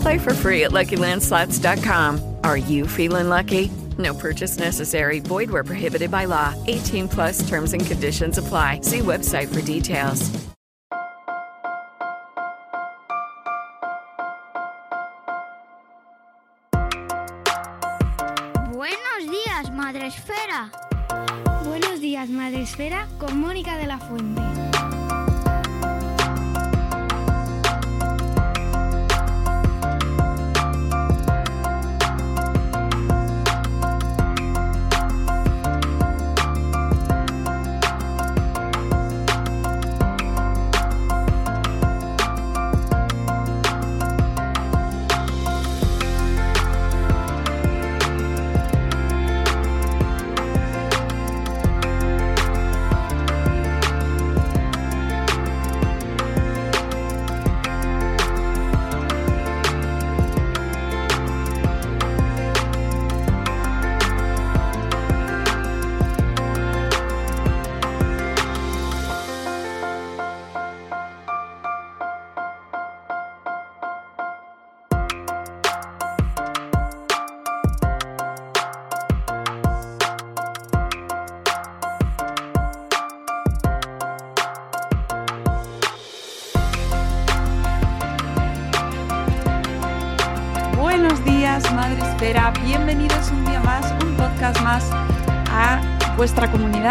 Play for free at LuckyLandSlots.com. Are you feeling lucky? No purchase necessary. Void where prohibited by law. 18 plus terms and conditions apply. See website for details. Buenos días, Madre Esfera. Buenos días, Madre Esfera, con Mónica de la Fuente.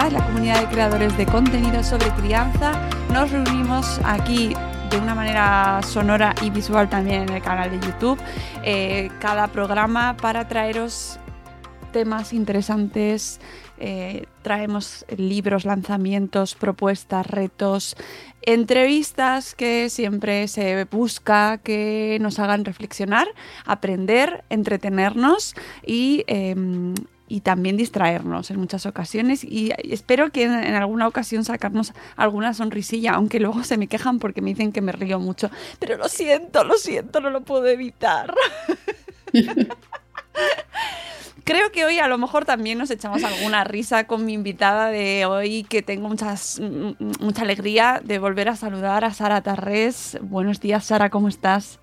La comunidad de creadores de contenido sobre crianza. Nos reunimos aquí de una manera sonora y visual también en el canal de YouTube, eh, cada programa para traeros temas interesantes. eh, traemos libros, lanzamientos, propuestas, retos, entrevistas que siempre se busca que nos hagan reflexionar, aprender, entretenernos y, eh, y también distraernos en muchas ocasiones. Y espero que en, alguna ocasión sacarnos alguna sonrisilla, aunque luego se me quejan porque me dicen que me río mucho. Pero lo siento, lo siento, no lo puedo evitar. Creo que hoy a lo mejor también nos echamos alguna risa con mi invitada de hoy, que tengo muchas, m- m- mucha alegría de volver a saludar a Sara Tarrés. Buenos días, Sara, ¿cómo estás?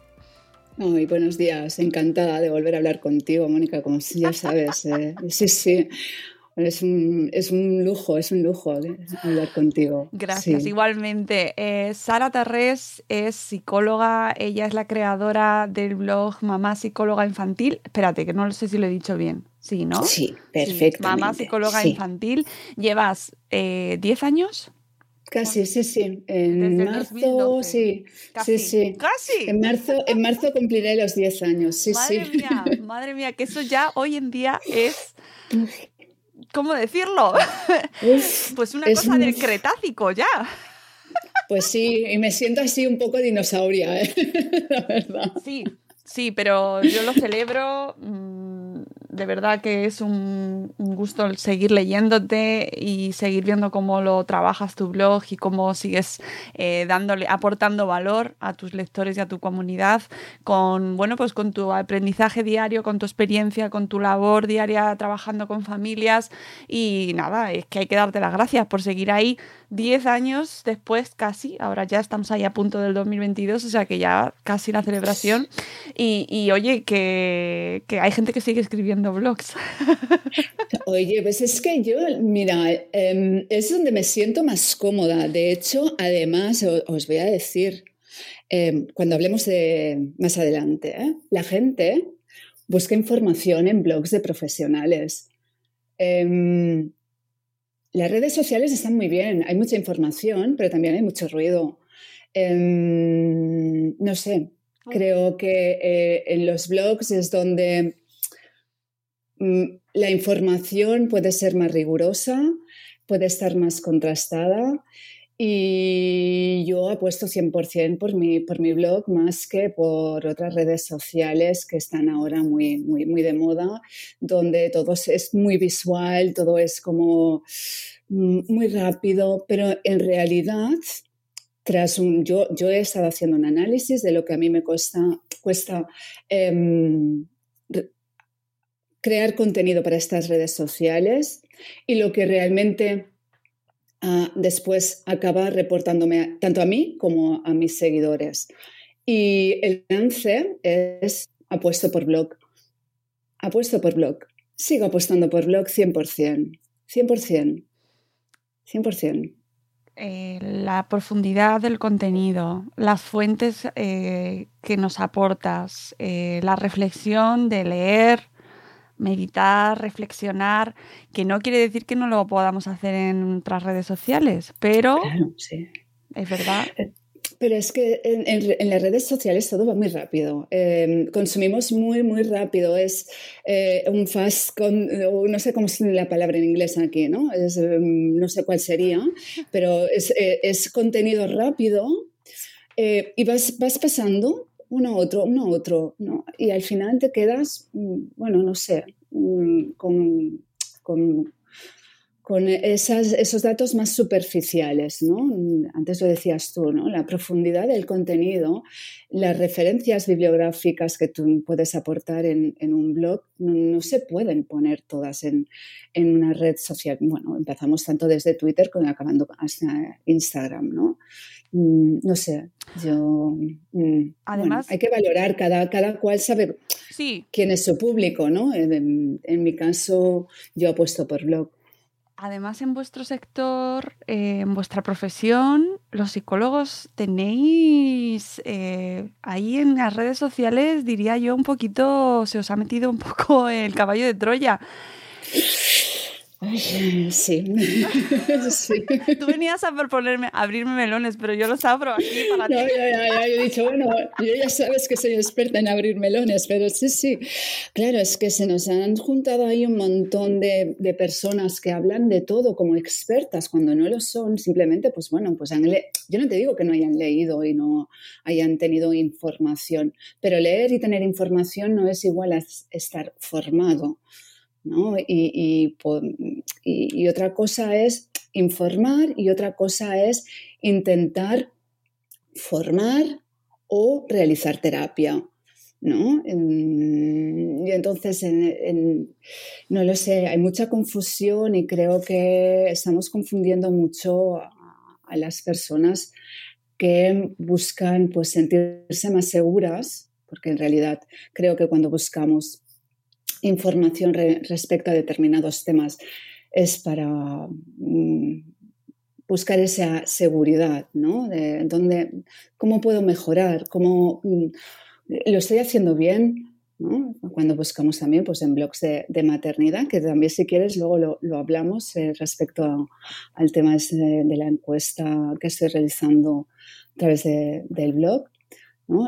Ay, buenos días, encantada de volver a hablar contigo, Mónica, como si ya sabes. eh, sí, sí, es un, es un lujo, es un lujo eh, hablar contigo. Gracias, sí. igualmente. Eh, Sara Tarrés es psicóloga, ella es la creadora del blog Mamá Psicóloga Infantil. Espérate, que no sé si lo he dicho bien. Sí, ¿no? Sí, Sí, perfectamente. Mamá Psicóloga sí. Infantil. ¿Llevas eh, 10 años? Casi, sí, sí. En Desde marzo, 2012. sí. Casi. Sí, sí. Casi. En marzo, en marzo cumpliré los 10 años, sí, madre sí. mía, madre mía, que eso ya hoy en día es. ¿Cómo decirlo? Uf, Pues una cosa del Cretácico ya. Pues sí, y me siento así un poco dinosauria, ¿eh? la verdad. Sí, sí, pero yo lo celebro. mm, De verdad que es un, un gusto seguir leyéndote y seguir viendo cómo lo trabajas tu blog y cómo sigues eh, dándole, aportando valor a tus lectores y a tu comunidad con, bueno, pues con tu aprendizaje diario, con tu experiencia, con tu labor diaria trabajando con familias. Y nada, es que hay que darte las gracias por seguir ahí 10 años después, casi. Ahora ya estamos ahí a punto del 2022, o sea que ya casi la celebración. Y, y oye, que, que hay gente que sigue escribiendo blogs. Oye, pues es que yo, mira, em, es donde me siento más cómoda. De hecho, además, os voy a decir, em, cuando hablemos de más adelante, ¿eh? la gente busca información en blogs de profesionales. Em, las redes sociales están muy bien, hay mucha información, pero también hay mucho ruido. Em, no sé, creo que eh, en los blogs es donde mm, la información puede ser más rigurosa, puede estar más contrastada y yo apuesto 100% por mi, por mi blog más que por otras redes sociales que están ahora muy, muy, muy de moda, donde todo es muy visual, todo es como mm, muy rápido, pero en realidad, tras un, yo, yo he estado haciendo un análisis de lo que a mí me cuesta, cuesta em, crear contenido para estas redes sociales y lo que realmente después acaba reportándome tanto a mí como a mis seguidores. Y el lance es apuesto por blog. Apuesto por blog. Sigo apostando por blog 100%. 100%. 100%. la profundidad del contenido, las fuentes eh, que nos aportas, eh, la reflexión de leer, meditar, reflexionar, que no quiere decir que no lo podamos hacer en otras redes sociales, pero es verdad. Eh, pero es que en, las redes sociales todo va muy rápido. Em, consumimos muy, muy rápido. Es eh, un fast, con, no sé cómo es la palabra en inglés aquí, ¿no? Em, no sé cuál sería, pero es, eh, es contenido rápido y vas, vas pasando uno otro, uno otro, ¿no? Y al final te quedas, mm, bueno, no sé, mm, con, con, esos datos más superficiales, ¿no? Antes lo decías tú, ¿no? La profundidad del contenido, las referencias bibliográficas que tú puedes aportar en, en un blog no, se pueden poner todas en, en, una red social. Bueno, empezamos tanto desde Twitter como acabando hasta Instagram, ¿no? Mm, no sé, yo... Mm, Además... hay que valorar, cada, cada cual sabe quién es su público, ¿no? En, mi caso, yo apuesto por blog. Además, en vuestro sector, eh, en vuestra profesión, los psicólogos tenéis eh, ahí en las redes sociales, diría yo, un poquito, se os ha metido un poco el caballo de Troya. Sí. sí. Tú venías a proponerme abrirme melones, pero yo lo abro aquí para no, ti. Ya, ya, ya, he dicho, bueno, yo ya sabes que soy experta en abrir melones, pero sí, sí. Claro, es que se nos han juntado ahí un montón de, de personas que hablan de todo como expertas cuando no lo son. Simplemente, pues bueno, pues han yo no te digo que no hayan leído y no hayan tenido información, pero leer y tener información no es igual a estar formado. Y, y, otra cosa es informar y otra cosa es intentar formar o realizar terapia. ¿no? Y entonces, no lo sé, hay mucha confusión y creo que estamos confundiendo mucho a, a las personas que buscan pues, sentirse más seguras, porque en realidad creo que cuando buscamos información respecto a determinados temas es para mm, buscar esa seguridad, ¿no? De dónde, ¿Cómo puedo mejorar? ¿Cómo mm, lo estoy haciendo bien? Cuando buscamos también pues, en blogs de, maternidad, que también si quieres luego lo, hablamos eh, respecto al tema de, la encuesta que estoy realizando a través del blog,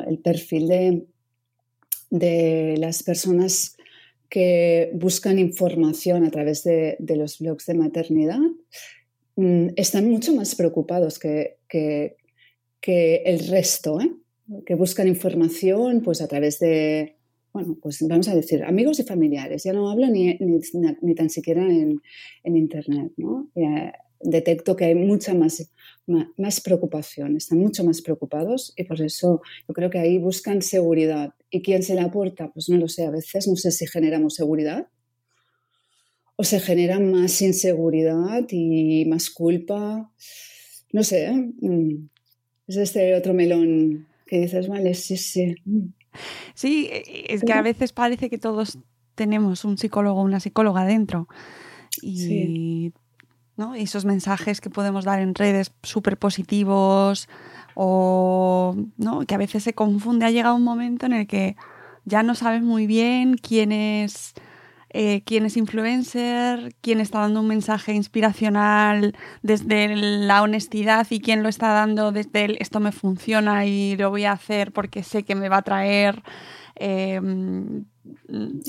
el perfil de, de las personas que buscan información a través de, los blogs de maternidad mm, están mucho más preocupados que, que, el resto, ¿eh? que buscan información pues, a través de, bueno, pues vamos a decir, amigos y familiares. Ya no hablo ni, ni, tan siquiera en, Internet. ¿no? Detecto que hay mucha más, más, preocupación, están mucho más preocupados y por eso yo creo que ahí buscan seguridad. ¿Y quién se la aporta? Pues no lo sé, a veces no sé si generamos seguridad o se genera más inseguridad y más culpa. No sé, ¿eh? mm. es este otro melón que dices, vale, sí, sí. Mm. Sí, e, es que a veces parece que todos tenemos un psicólogo o una psicóloga dentro. Y esos mensajes que podemos dar en redes súper positivos o ¿no? que a veces se confunde. Ha llegado un momento en el que ya no sabes muy bien quién es eh, quién es influencer, quién está dando un mensaje inspiracional desde la honestidad y quién lo está dando desde el esto me funciona y lo voy a hacer porque sé que me va a traer em,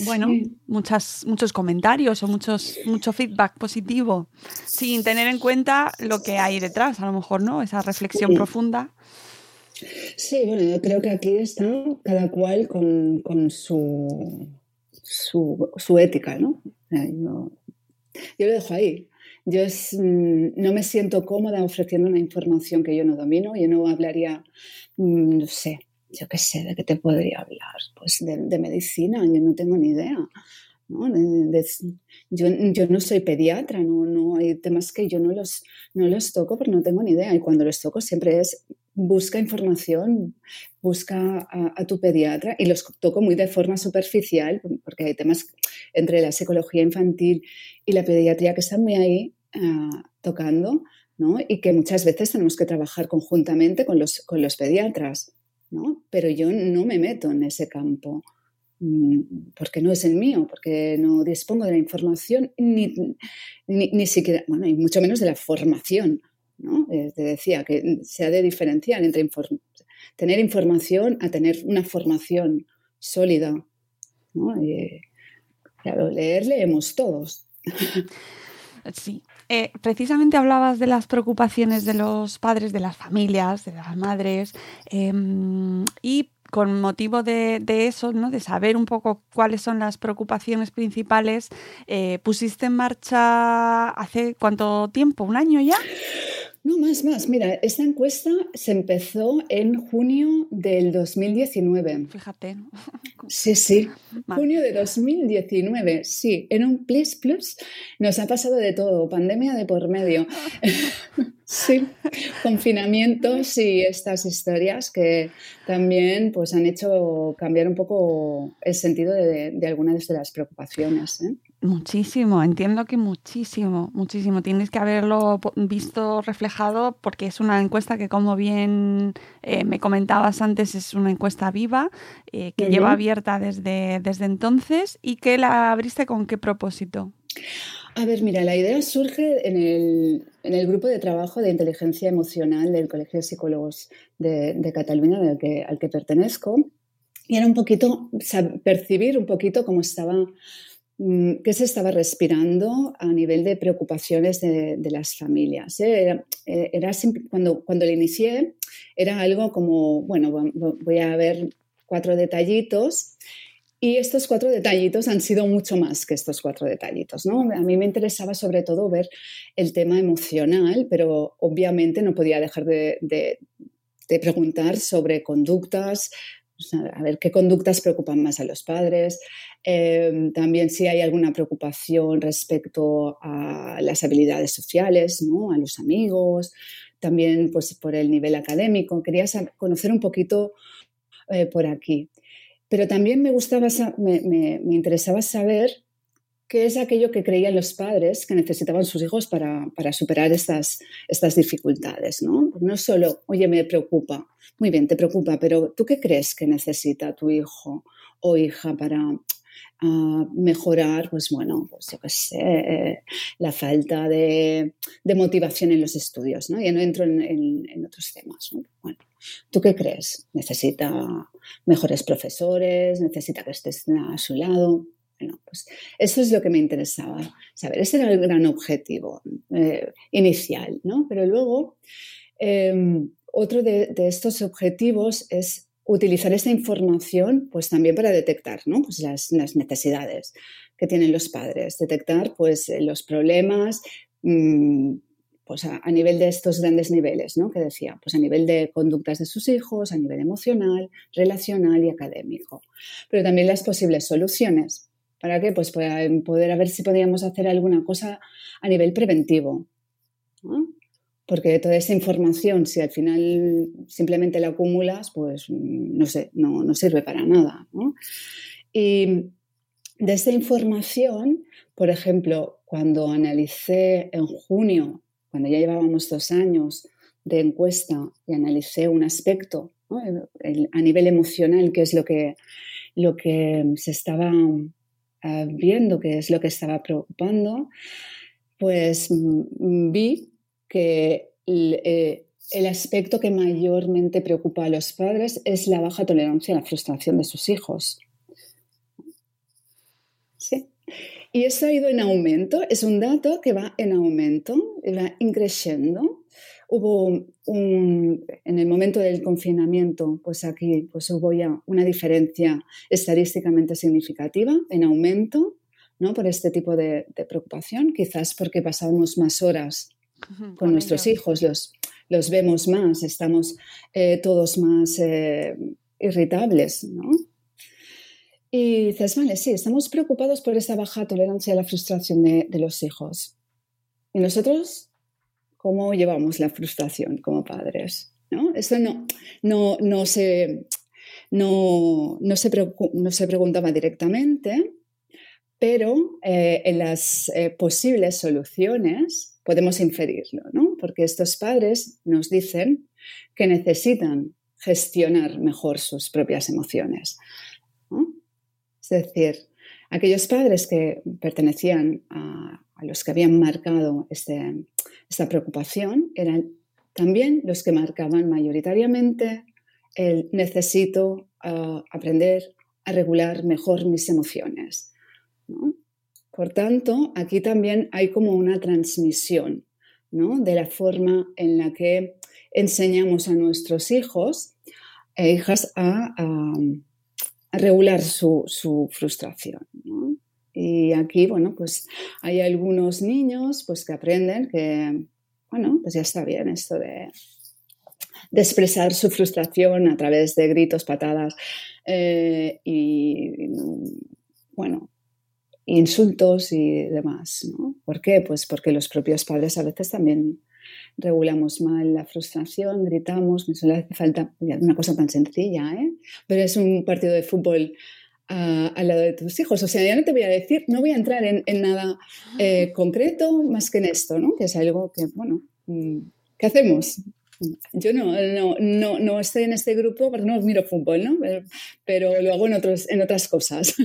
bueno, muchas, muchos comentarios o muchos, mucho feedback positivo, sin tener en cuenta lo que hay detrás, a lo mejor, ¿no? Esa reflexión profunda. Sí, bueno, yo creo que aquí está cada cual con, su, su, ética, ¿no? Yo, lo dejo ahí. Yo mm, no me siento cómoda ofreciendo una información que yo no domino. Yo no hablaría, mm, no sé, yo qué sé, ¿de qué te podría hablar? Pues de, medicina, yo no tengo ni idea. ¿no? yo, yo, no soy pediatra, no, no hay temas que yo no los, no los toco porque no tengo ni idea. Y cuando los toco siempre es busca información, busca a, tu pediatra y los toco muy de forma superficial porque hay temas entre la psicología infantil y la pediatría que están muy ahí ah, tocando ¿no? y que muchas veces tenemos que trabajar conjuntamente con los, con los pediatras. ¿No? Pero yo no me meto en ese campo mm, porque no es el mío, porque no dispongo de la información ni, ni, siquiera, bueno, y mucho menos de la formación. ¿no? Eh, te decía que se ha de diferenciar entre tener información a tener una formación sólida. ¿no? claro, leer leemos todos. Sí, eh, precisamente hablabas de las preocupaciones de los padres, de las familias, de las madres, em, y con motivo de, eso, ¿no? de saber un poco cuáles son las preocupaciones principales, eh, pusiste en marcha hace cuánto tiempo, un año ya. No, más, más. Mira, esta encuesta se empezó en junio del 2019. Fíjate. Sí, sí. Junio de 2019, sí. En un plus plus nos ha pasado de todo. Pandemia de por medio. sí. Confinamientos y estas historias que también pues, han hecho cambiar un poco el sentido de, de algunas de las preocupaciones. ¿eh? Muchísimo, entiendo que muchísimo, muchísimo. Tienes que haberlo visto reflejado porque es una encuesta que, como bien eh, me comentabas antes, es una encuesta viva eh, que lleva abierta desde, desde entonces y que la abriste con qué propósito. A ver, mira, la idea surge en el, en el grupo de trabajo de inteligencia emocional del Colegio de Psicólogos de, Cataluña, al que, al que pertenezco. Y era un poquito, percibir un poquito cómo estaba Mm, qué se estaba respirando a nivel de preocupaciones de, las familias. ¿eh? Era, eh, cuando, cuando lo inicié, era algo como, bueno, voy a ver cuatro detallitos y estos cuatro detallitos han sido mucho más que estos cuatro detallitos. ¿no? A mí me interesaba sobre todo ver el tema emocional, pero obviamente no podía dejar de, preguntar sobre conductas, a ver qué conductas preocupan más a los padres, em, también si hay alguna preocupación respecto a las habilidades sociales, ¿no? a los amigos, también pues, por el nivel académico. Quería conocer un poquito eh, por aquí. Pero también me, gustaba, me, me, interesaba saber qué es aquello que creían los padres que necesitaban sus hijos para, para superar estas, estas dificultades. ¿no? no solo, oye, me preocupa, muy bien, te preocupa, pero ¿tú qué crees que necesita tu hijo o hija para ah, mejorar, pues bueno, pues yo qué sé, la falta de, motivación en los estudios, ¿no? Ya no entro en, otros temas, Bueno, ¿tú qué crees? ¿Necesita mejores profesores? ¿Necesita que estés a su lado? Bueno, pues eso es lo que me interesaba saber. Ese era el gran objetivo eh, inicial, ¿no? Pero luego... Em, otro de, estos objetivos es utilizar esta información pues también para detectar pues, las, necesidades que tienen los padres, detectar pues, los problemas mm, pues, a, nivel de estos grandes niveles ¿no? que decía, pues a nivel de conductas de sus hijos, a nivel emocional, relacional y académico, pero también las posibles soluciones. ¿Para qué? Pues para poder a ver si podíamos hacer alguna cosa a nivel preventivo. Porque toda esa información, si al final simplemente la acumulas, pues no sé, no, sirve para nada. Y de esa información, por ejemplo, cuando analicé en junio, cuando ya llevábamos dos años de encuesta y analicé un aspecto a nivel emocional, que es lo que, que se estaba viendo qué es lo que estaba preocupando, pues mm, vi que eh, el aspecto que mayormente preocupa a los padres es la baja tolerancia a la frustración de sus hijos. Sí. Y eso ha ido en aumento, es un dato que va en aumento, va increciendo. Hubo un, en el momento del confinamiento, pues aquí pues hubo ya una diferencia estadísticamente significativa en aumento, ¿no? Por este tipo de, preocupación, quizás porque pasábamos más horas con, nuestros hijos, los, los vemos más, estamos eh, todos más eh, irritables, ¿no? Y dices, vale, sí, estamos preocupados por esa baja tolerancia a la frustración de, los hijos. ¿Y nosotros cómo llevamos la frustración como padres? ¿No? Eso no, no, no, se, no, no, se, no se preguntaba directamente, pero eh, en las posibles soluciones podemos inferirlo, ¿no? Porque estos padres nos dicen que necesitan gestionar mejor sus propias emociones. Es decir, aquellos padres que pertenecían a, los que habían marcado este, esta preocupación eran también los que marcaban mayoritariamente el necesito aprender a regular mejor mis emociones. ¿no? Por tanto, aquí también hay como una transmisión de la forma en la que enseñamos a nuestros hijos e hijas a, regular su, frustración. Y aquí, bueno, pues hay algunos niños pues, que aprenden que, bueno, pues ya está bien esto de, expresar su frustración a través de gritos, patadas eh, y, bueno, insultos y demás. ¿no? ¿Por qué? Pues porque los propios padres a veces también regulamos mal la frustración, gritamos, me suele hacer falta una cosa tan sencilla, ¿eh? pero es un partido de fútbol ah, al lado de tus hijos. O sea, ya no te voy a decir, no voy a entrar en, nada eh, concreto más que en esto, ¿no? que es algo que, bueno, mm, ¿qué hacemos? Yo no, no, no, no estoy en este grupo porque no miro fútbol, ¿no? pero, lo hago en, otros, en otras cosas.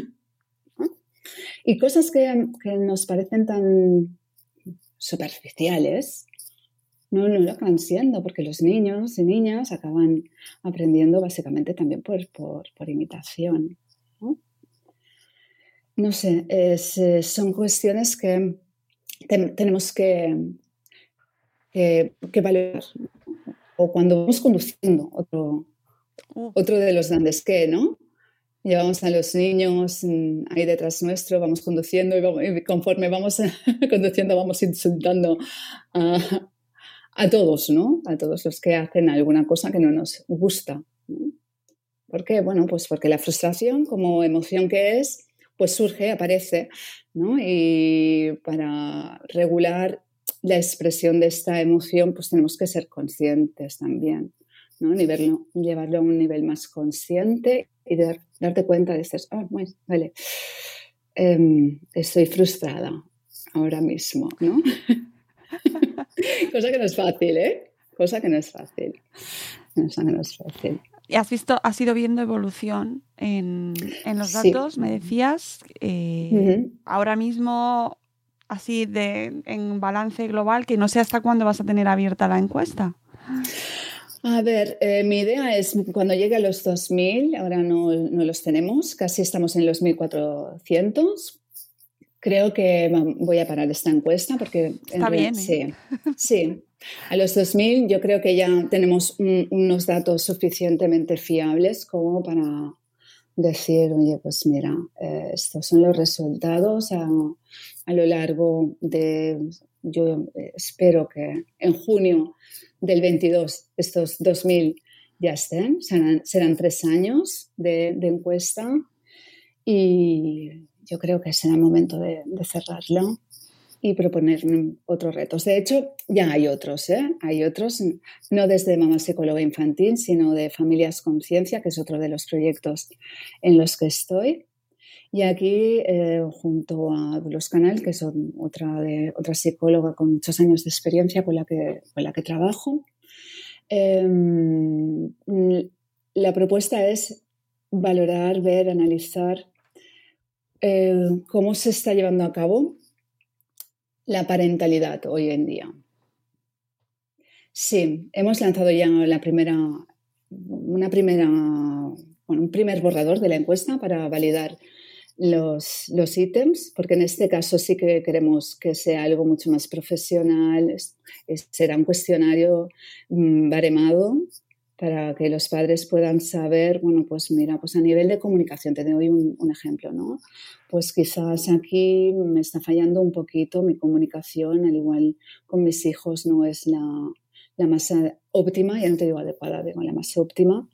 Y cosas que, nos parecen tan superficiales, no, no lo acaban siendo, porque los niños y niñas acaban aprendiendo básicamente también por, imitación. ¿no? sé, eh, son cuestiones que tenemos que, que, valorar. O cuando vamos conduciendo, otro, otro de los grandes que, ¿no? Llevamos a los niños mm, ahí detrás nuestro, vamos conduciendo y, conforme vamos conduciendo vamos insultando a, todos, ¿no? A todos los que hacen alguna cosa que no nos gusta. ¿Por qué? Bueno, pues porque la frustración como emoción que es, pues surge, aparece, ¿no? Y para regular la expresión de esta emoción, pues tenemos que ser conscientes también. ¿no? llevarlo a un nivel más consciente y darte cuenta de esto. Ah, vale, em, estoy frustrada ahora mismo, ¿no? Cosa que no es fácil, ¿eh? Cosa que no es fácil. Cosa que no es fácil. ¿Y has visto, has ido viendo evolución en, los datos? Me decías, eh, ahora mismo, así de, en balance global, que no sé hasta cuándo vas a tener abierta la encuesta. A ver, eh, mi idea es cuando llegue a los 2.000, ahora no, los tenemos, casi estamos en los 1.400. Creo que voy a parar esta encuesta porque... Está bien. ¿eh? Sí, sí. A los 2.000 yo creo que ya tenemos unos datos suficientemente fiables como para decir, oye, pues mira, eh, estos son los resultados a, a lo largo de, yo espero que en junio del 22 estos 2.000 ya estén, serán, tres años de, encuesta y yo creo que será el momento de, cerrarlo y proponer otros retos. De hecho, ya hay otros, ¿eh? hay otros, no desde Mamá Psicóloga Infantil, sino de Familias Conciencia, que es otro de los proyectos en los que estoy. Y aquí, eh, junto a los Canal, que son otra, de, otra psicóloga con muchos años de experiencia con la que, con la que trabajo, Em, la propuesta es valorar, ver, analizar eh, cómo se está llevando a cabo la parentalidad hoy en día. Sí, hemos lanzado ya una primera, un primer borrador de la encuesta para validar los, los ítems, porque en este caso sí que queremos que sea algo mucho más profesional. será un cuestionario mm, baremado para que los padres puedan saber, bueno, pues mira, pues a nivel de comunicación, te doy un, un, ejemplo, ¿no? Pues quizás aquí me está fallando un poquito mi comunicación, al igual con mis hijos no es la, la más óptima, ya no te digo adecuada, digo la más óptima.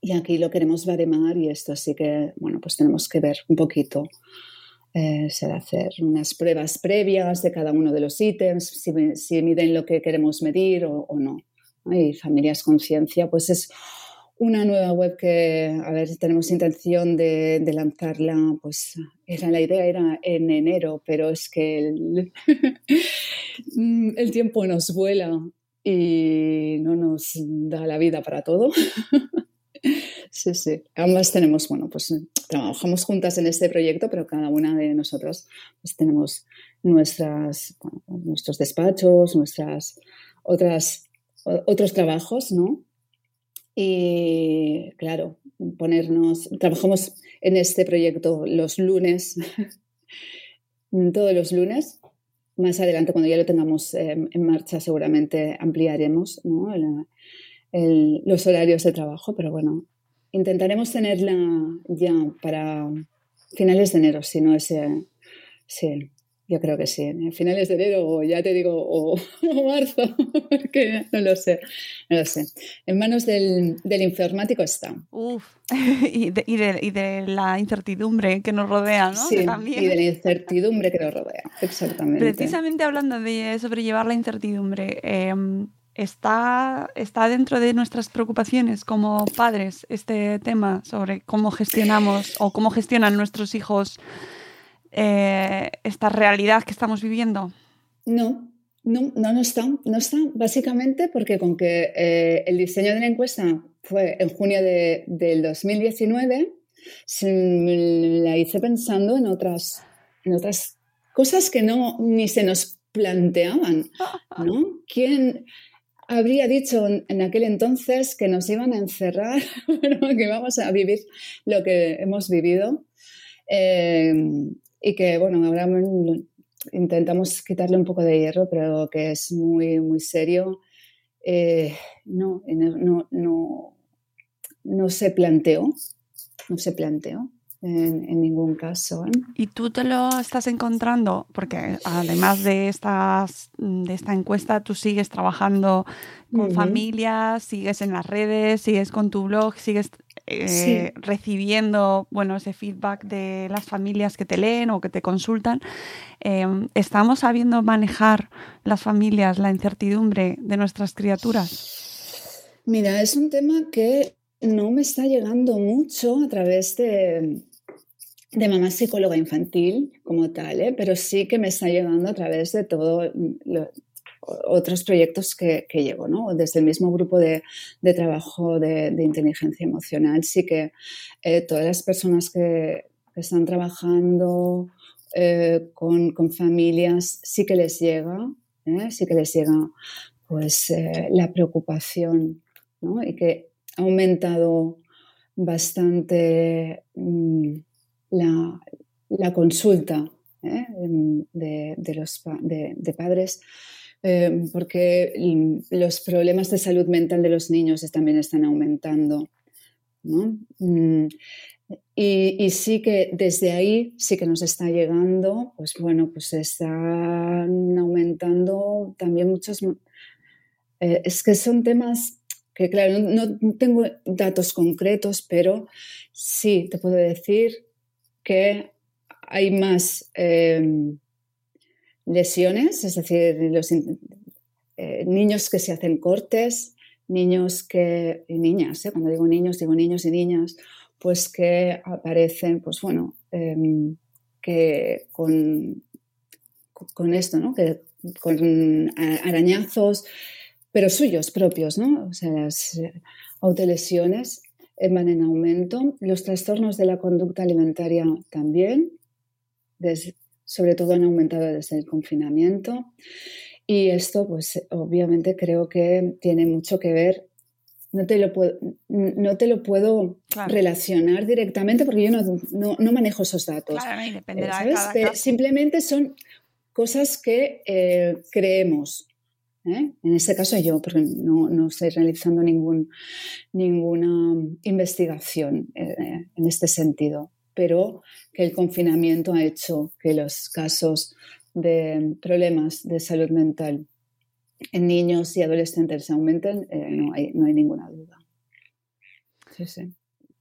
Y aquí lo queremos baremar y esto sí que, bueno, pues tenemos que ver un poquito. Eh, será hacer unas pruebas previas de cada uno de los ítems, si, miden lo que queremos medir o no. Y Familias Conciencia, pues es una nueva web que, a ver, tenemos intención de, lanzarla, pues era la idea era en enero, pero es que el, tiempo nos vuela y no nos da la vida para todo. Sí, sí. Ambas tenemos, bueno, pues trabajamos juntas en este proyecto, pero cada una de nosotras pues tenemos nuestras, nuestros despachos, nuestras otras, otros trabajos, ¿no? Y claro, ponernos, trabajamos en este proyecto los lunes, todos los lunes. Más adelante, cuando ya lo tengamos eh, en marcha, seguramente ampliaremos los horarios de trabajo, pero bueno, intentaremos tenerla ya para finales de enero, si no es... Eh, sí, yo creo que sí, en finales de enero o ya te digo, o, o marzo, porque no lo sé, no lo sé. En manos del, del informático está. Uf, y de, y, de, y de, la incertidumbre que nos rodea, ¿no? Sí, También. y de la incertidumbre que nos rodea, exactamente. Precisamente hablando de sobrellevar la incertidumbre, eh, está, está dentro de nuestras preocupaciones como padres este tema sobre cómo gestionamos o cómo gestionan nuestros hijos eh, esta realidad que estamos viviendo? No, no, no, no está. No está básicamente porque con que eh, el diseño de la encuesta fue en junio de, del 2019, la hice pensando en otras, en otras cosas que no ni se nos planteaban, ¿no? ¿Quién, habría dicho en aquel entonces que nos iban a encerrar, que íbamos a vivir lo que hemos vivido eh, y que, bueno, ahora intentamos quitarle un poco de hierro, pero que es muy, muy serio. Eh, no, no, no, no se planteó, no se planteó en, en, ningún caso. ¿eh? ¿Y tú te lo estás encontrando? Porque además de, estas, de esta encuesta, tú sigues trabajando con uh -huh. familias, sigues en las redes, sigues con tu blog, sigues eh, sí. recibiendo bueno, ese feedback de las familias que te leen o que te consultan. Eh, ¿Estamos sabiendo manejar las familias la incertidumbre de nuestras criaturas? Mira, es un tema que no me está llegando mucho a través de, de mamá psicóloga infantil como tal, ¿eh? pero sí que me está llegando a través de todos otros proyectos que, llevo, ¿no? Desde el mismo grupo de, trabajo de, inteligencia emocional, sí que eh, todas las personas que, están trabajando eh, con, familias, sí que les llega, ¿eh? sí que les llega pues la preocupación, ¿no? Y que ha aumentado bastante mmm, la, consulta de, los, de padres, eh, porque los problemas de salud mental de los niños también están aumentando. ¿no? Mm, y, sí que desde ahí sí que nos está llegando, pues bueno, pues están aumentando también muchos... Eh, es que son temas que, claro, no, tengo datos concretos, pero sí te puedo decir que hay más eh, lesiones, es decir, los eh, niños que se hacen cortes, niños que, y niñas, ¿eh? cuando digo niños, digo niños y niñas, pues que aparecen, pues bueno, eh, que con, con esto, ¿no? Que con arañazos, pero suyos propios, ¿no? O sea, las autolesiones van en aumento. Los trastornos de la conducta alimentaria también, sobre todo han aumentado desde el confinamiento. Y esto, pues obviamente creo que tiene mucho que ver no te lo puedo, no te lo puedo relacionar directamente porque yo no, manejo esos datos. Simplemente son cosas que eh, creemos. ¿eh? En este caso yo, porque no, estoy realizando ningún, ninguna investigación eh, en este sentido, pero que el confinamiento ha hecho que los casos de problemas de salud mental en niños y adolescentes aumenten, eh, no, hay, no hay ninguna duda. Sí, sí.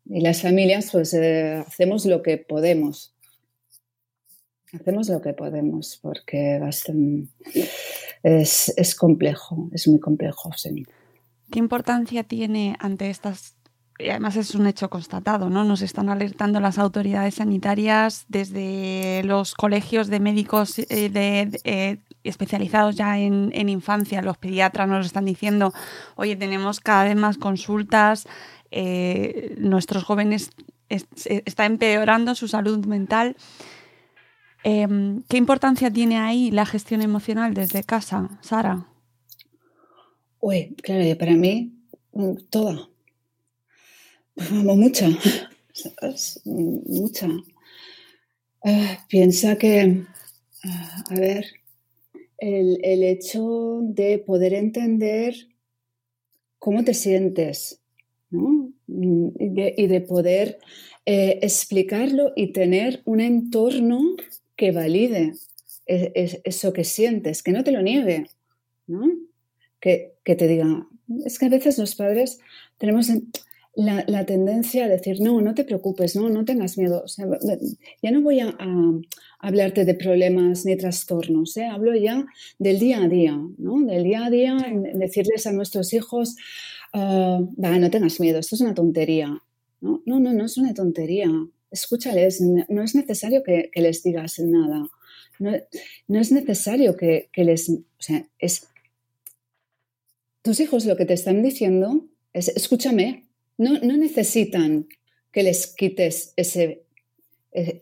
Y las familias, pues eh, hacemos lo que podemos. Hacemos lo que podemos porque es, es complejo, es muy complejo. Sí. ¿Qué importancia tiene ante estas y además es un hecho constatado, ¿no? Nos están alertando las autoridades sanitarias desde los colegios de médicos eh, de, especializados ya en, infancia, los pediatras nos están diciendo, oye, tenemos cada vez más consultas, eh, nuestros jóvenes está empeorando su salud mental. Em, ¿Qué importancia tiene ahí la gestión emocional desde casa, Sara? Uy, claro, para mí, mm, toda. Vamos, mucha. Mucha. Ah, piensa que, ah, a ver, el, hecho de poder entender cómo te sientes y, de, poder eh, explicarlo y tener un entorno que valide e, eso que sientes, que no te lo niegue, que, que, te diga, es que a veces los padres tenemos la, tendencia a decir, no, no te preocupes, no, no tengas miedo. ya no voy a, hablarte de problemas ni trastornos, ¿eh? hablo ya del día a día, ¿no? Del día a día, decirles a nuestros hijos, ah, no tengas miedo, esto es una tontería. No, no, no, no es una tontería. Escúchales, no es necesario que, les digas nada. No, es necesario que, que les... O sea, es... Tus hijos lo que te están diciendo es, escúchame, no, necesitan que les quites ese, eh,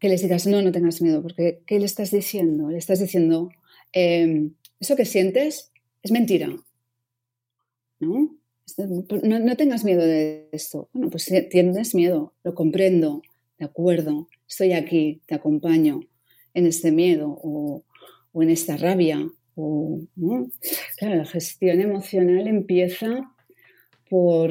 que les digas, no, no tengas miedo, porque ¿qué le estás diciendo? Le estás diciendo, em, eso que sientes es mentira. ¿No? ¿no? tengas miedo de esto. Bueno, pues tienes miedo, lo comprendo, de acuerdo, estoy aquí, te acompaño en este miedo o, en esta rabia. O, Claro, la gestión emocional empieza por,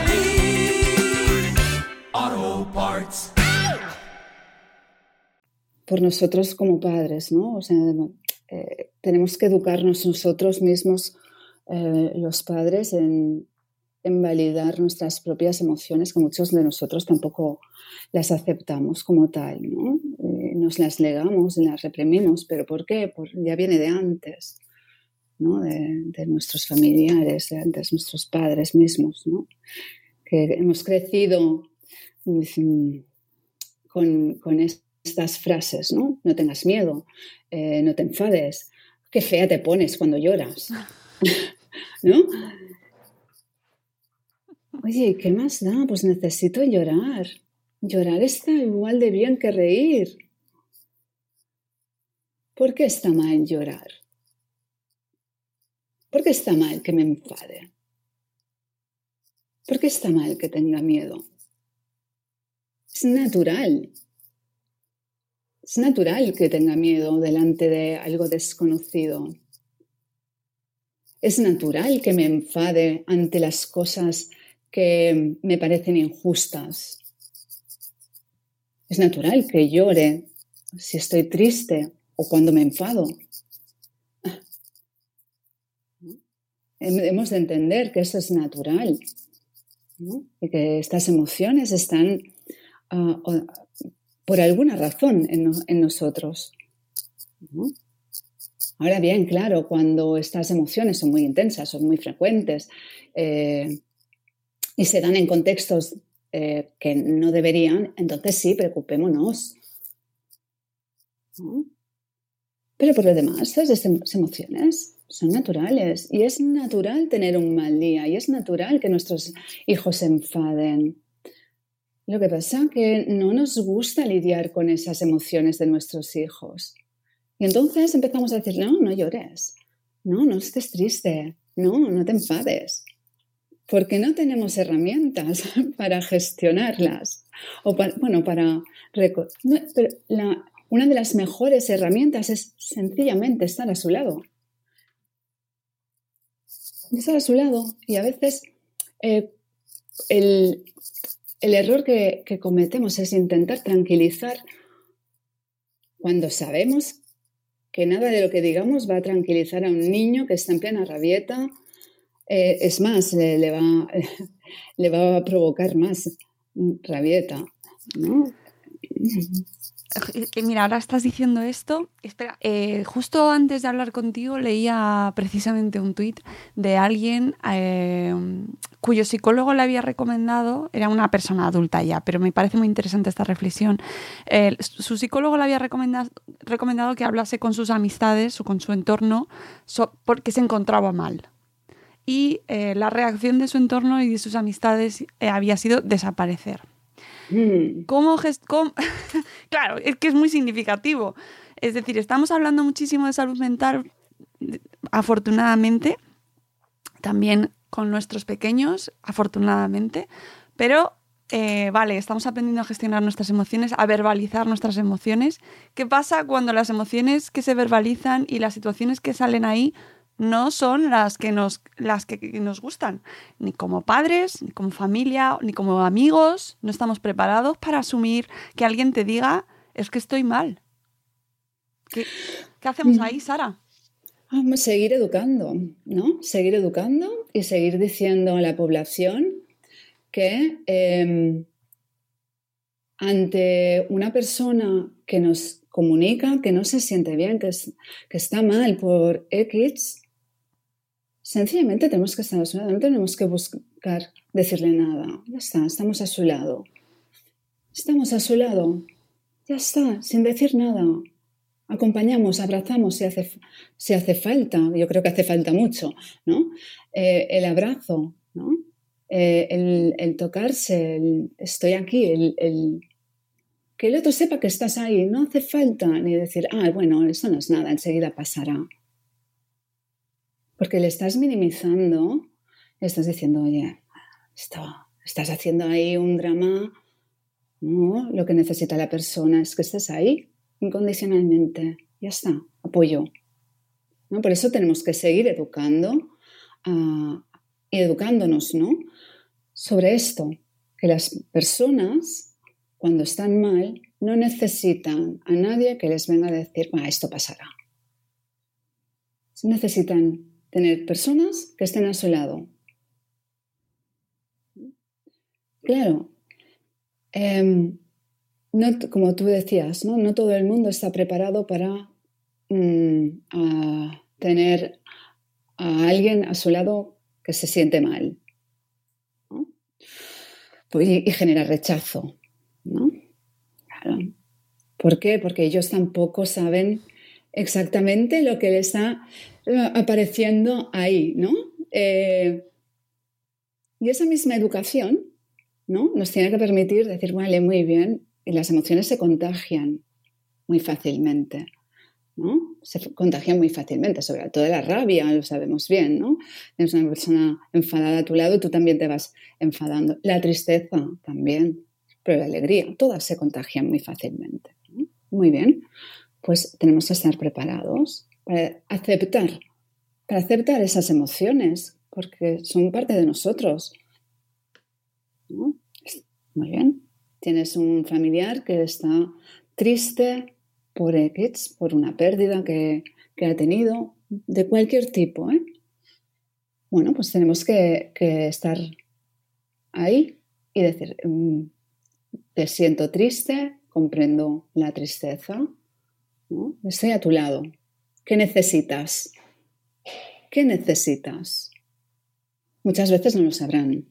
Por nosotros como padres, ¿no? O sea, eh, tenemos que educarnos nosotros mismos, eh, los padres, en, en validar nuestras propias emociones, que muchos de nosotros tampoco las aceptamos como tal, ¿no? Eh, nos las negamos y las reprimimos, pero ¿por qué? ya viene de antes, ¿no? De, nuestros familiares, de antes nuestros padres mismos, ¿no? Que hemos crecido con, con estas frases, ¿no? No tengas miedo, eh, no te enfades, qué fea te pones cuando lloras, ¿no? Oye, ¿qué más da? Pues necesito llorar. Llorar está igual de bien que reír. ¿Por qué está mal llorar? ¿Por qué está mal que me enfade? ¿Por qué está mal que tenga miedo? Es natural. Es natural que tenga miedo delante de algo desconocido. Es natural que me enfade ante las cosas que me parecen injustas. Es natural que llore si estoy triste o cuando me enfado. Hemos de entender que eso es natural y que estas emociones están por alguna razón en, nosotros. Ahora bien, claro, cuando estas emociones son muy intensas, son muy frecuentes eh, y se dan en contextos eh, que no deberían, entonces sí, preocupémonos. Pero por lo demás, estas emociones son naturales y es natural tener un mal día y es natural que nuestros hijos se enfaden. Lo que pasa es que no nos gusta lidiar con esas emociones de nuestros hijos. Y entonces empezamos a decir, no, no llores, no, no estés triste, no, no te enfades, porque no tenemos herramientas para gestionarlas. O bueno, para... una de las mejores herramientas es sencillamente estar a su lado estar a su lado. Y a veces eh, el, error que, cometemos es intentar tranquilizar cuando sabemos que nada de lo que digamos va a tranquilizar a un niño que está en plena rabieta. Eh, es más, le, va, le va a provocar más rabieta. Eh, eh, mira, ahora estás diciendo esto. Espera, eh, justo antes de hablar contigo leía precisamente un tuit de alguien cuyo psicólogo le había recomendado, era una persona adulta ya, pero me parece muy interesante esta reflexión. su psicólogo le había recomendado, recomendado, que hablase con sus amistades o con su entorno porque se encontraba mal. Y la reacción de su entorno y de sus amistades había sido desaparecer. Mm. ¿Cómo, claro, es que es muy significativo. Es decir, estamos hablando muchísimo de salud mental, afortunadamente, también con nuestros pequeños, afortunadamente, pero eh, vale, estamos aprendiendo a gestionar nuestras emociones, a verbalizar nuestras emociones. ¿Qué pasa cuando las emociones que se verbalizan y las situaciones que salen ahí no son las que nos, las que nos gustan, ni como padres, ni como familia, ni como amigos. No estamos preparados para asumir que alguien te diga, es que estoy mal. ¿Qué, hacemos ahí, Sara? Vamos a seguir educando, ¿no? Seguir educando y seguir diciendo a la población que em, ante una persona que nos comunica que no se siente bien, que, que está mal por X, Sencillamente tenemos que estar a su lado, no tenemos que buscar decirle nada. Ya está, estamos a su lado. Estamos a su lado. Ya está, sin decir nada. Acompañamos, abrazamos si hace, si hace falta. Yo creo que hace falta mucho, ¿no? Eh, el abrazo, ¿no? Eh, el, tocarse, el, estoy aquí, el, que el otro sepa que estás ahí. No hace falta ni decir, ah, bueno, eso no es nada, enseguida pasará. Porque le estás minimizando, le estás diciendo, oye, estás haciendo ahí un drama. Lo que necesita la persona es que estés ahí incondicionalmente. Ya está, apoyo. ¿No? Por eso tenemos que seguir educando uh, y educándonos ¿no? sobre esto, que las personas cuando están mal no necesitan a nadie que les venga a decir, esto pasará. Necesitan tener personas que estén a su lado. Claro, em, como tú decías, ¿no? no todo el mundo está preparado para mm, tener a alguien a su lado que se siente mal pues, y, genera rechazo. ¿no? ¿Por qué? Porque ellos tampoco saben exactamente lo que les está apareciendo ahí, ¿no? Eh, y esa misma educación, ¿no? Nos tiene que permitir decir, vale, muy bien, y las emociones se contagian muy fácilmente, ¿no? Se contagian muy fácilmente, sobre todo la rabia, lo sabemos bien, ¿no? Tienes una persona enfadada a tu lado, tú también te vas enfadando. La tristeza también, pero la alegría, todas se contagian muy fácilmente. Muy bien, pues tenemos que estar preparados para aceptar, para aceptar esas emociones, porque son parte de nosotros. Muy bien, tienes un familiar que está triste por X, por una pérdida que, ha tenido, de cualquier tipo. ¿eh? Bueno, pues tenemos que, estar ahí y decir, mm, te siento triste, comprendo la tristeza, estoy a tu lado. ¿Qué necesitas? ¿Qué necesitas? Muchas veces no lo sabrán.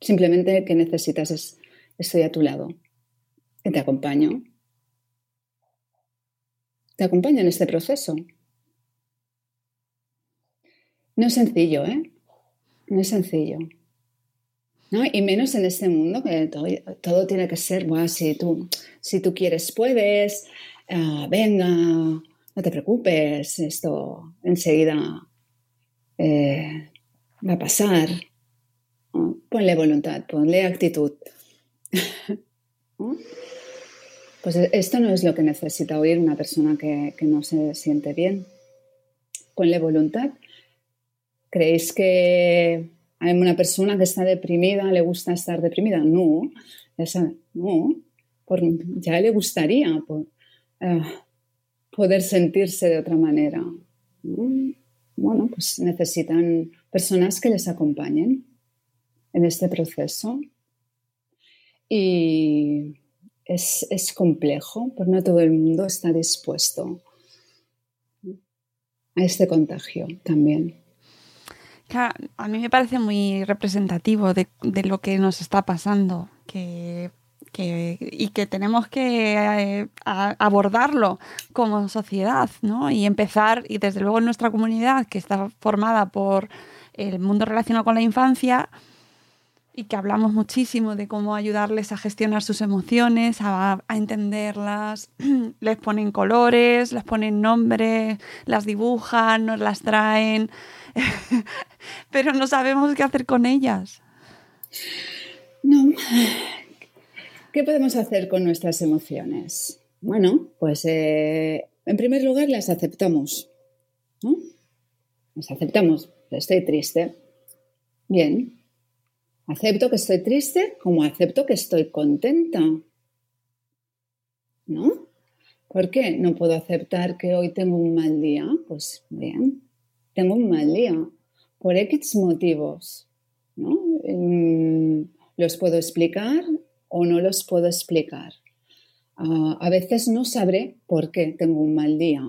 Simplemente qué necesitas es, estoy a tu lado. Y te acompaño. Te acompaño en este proceso. No es sencillo, ¿eh? No es sencillo. ¿No? Y menos en este mundo que todo, tiene que ser, si, tú, si tú quieres, puedes, ah, venga, no te preocupes, esto enseguida eh, va a pasar. Ponle voluntad, ponle actitud. Pues esto no es lo que necesita oír una persona que, no se siente bien. Ponle voluntad. ¿Creéis que hay una persona que está deprimida, le gusta estar deprimida? No, no, ya le gustaría eh, poder sentirse de otra manera. Bueno, pues necesitan personas que les acompañen en este proceso. Y es, complejo, pero no todo el mundo está dispuesto a este contagio también. a mí me parece muy representativo de, lo que nos está pasando que, y que tenemos que eh, abordarlo como sociedad ¿no? y empezar, y desde luego en nuestra comunidad que está formada por el mundo relacionado con la infancia, y que hablamos muchísimo de cómo ayudarles a gestionar sus emociones, a, entenderlas. les ponen colores, les ponen nombres, las dibujan, nos las traen, pero no sabemos qué hacer con ellas. No. ¿Qué podemos hacer con nuestras emociones? Bueno, pues eh, en primer lugar las aceptamos. ¿no? Las aceptamos. Estoy triste. Bien, Acepto que estoy triste como acepto que estoy contenta. ¿No? ¿Por qué no puedo aceptar que hoy tengo un mal día? Pues bien, tengo un mal día por X motivos. ¿no? Mm, los puedo explicar o no los puedo explicar. Ah, a veces no sabré por qué tengo un mal día.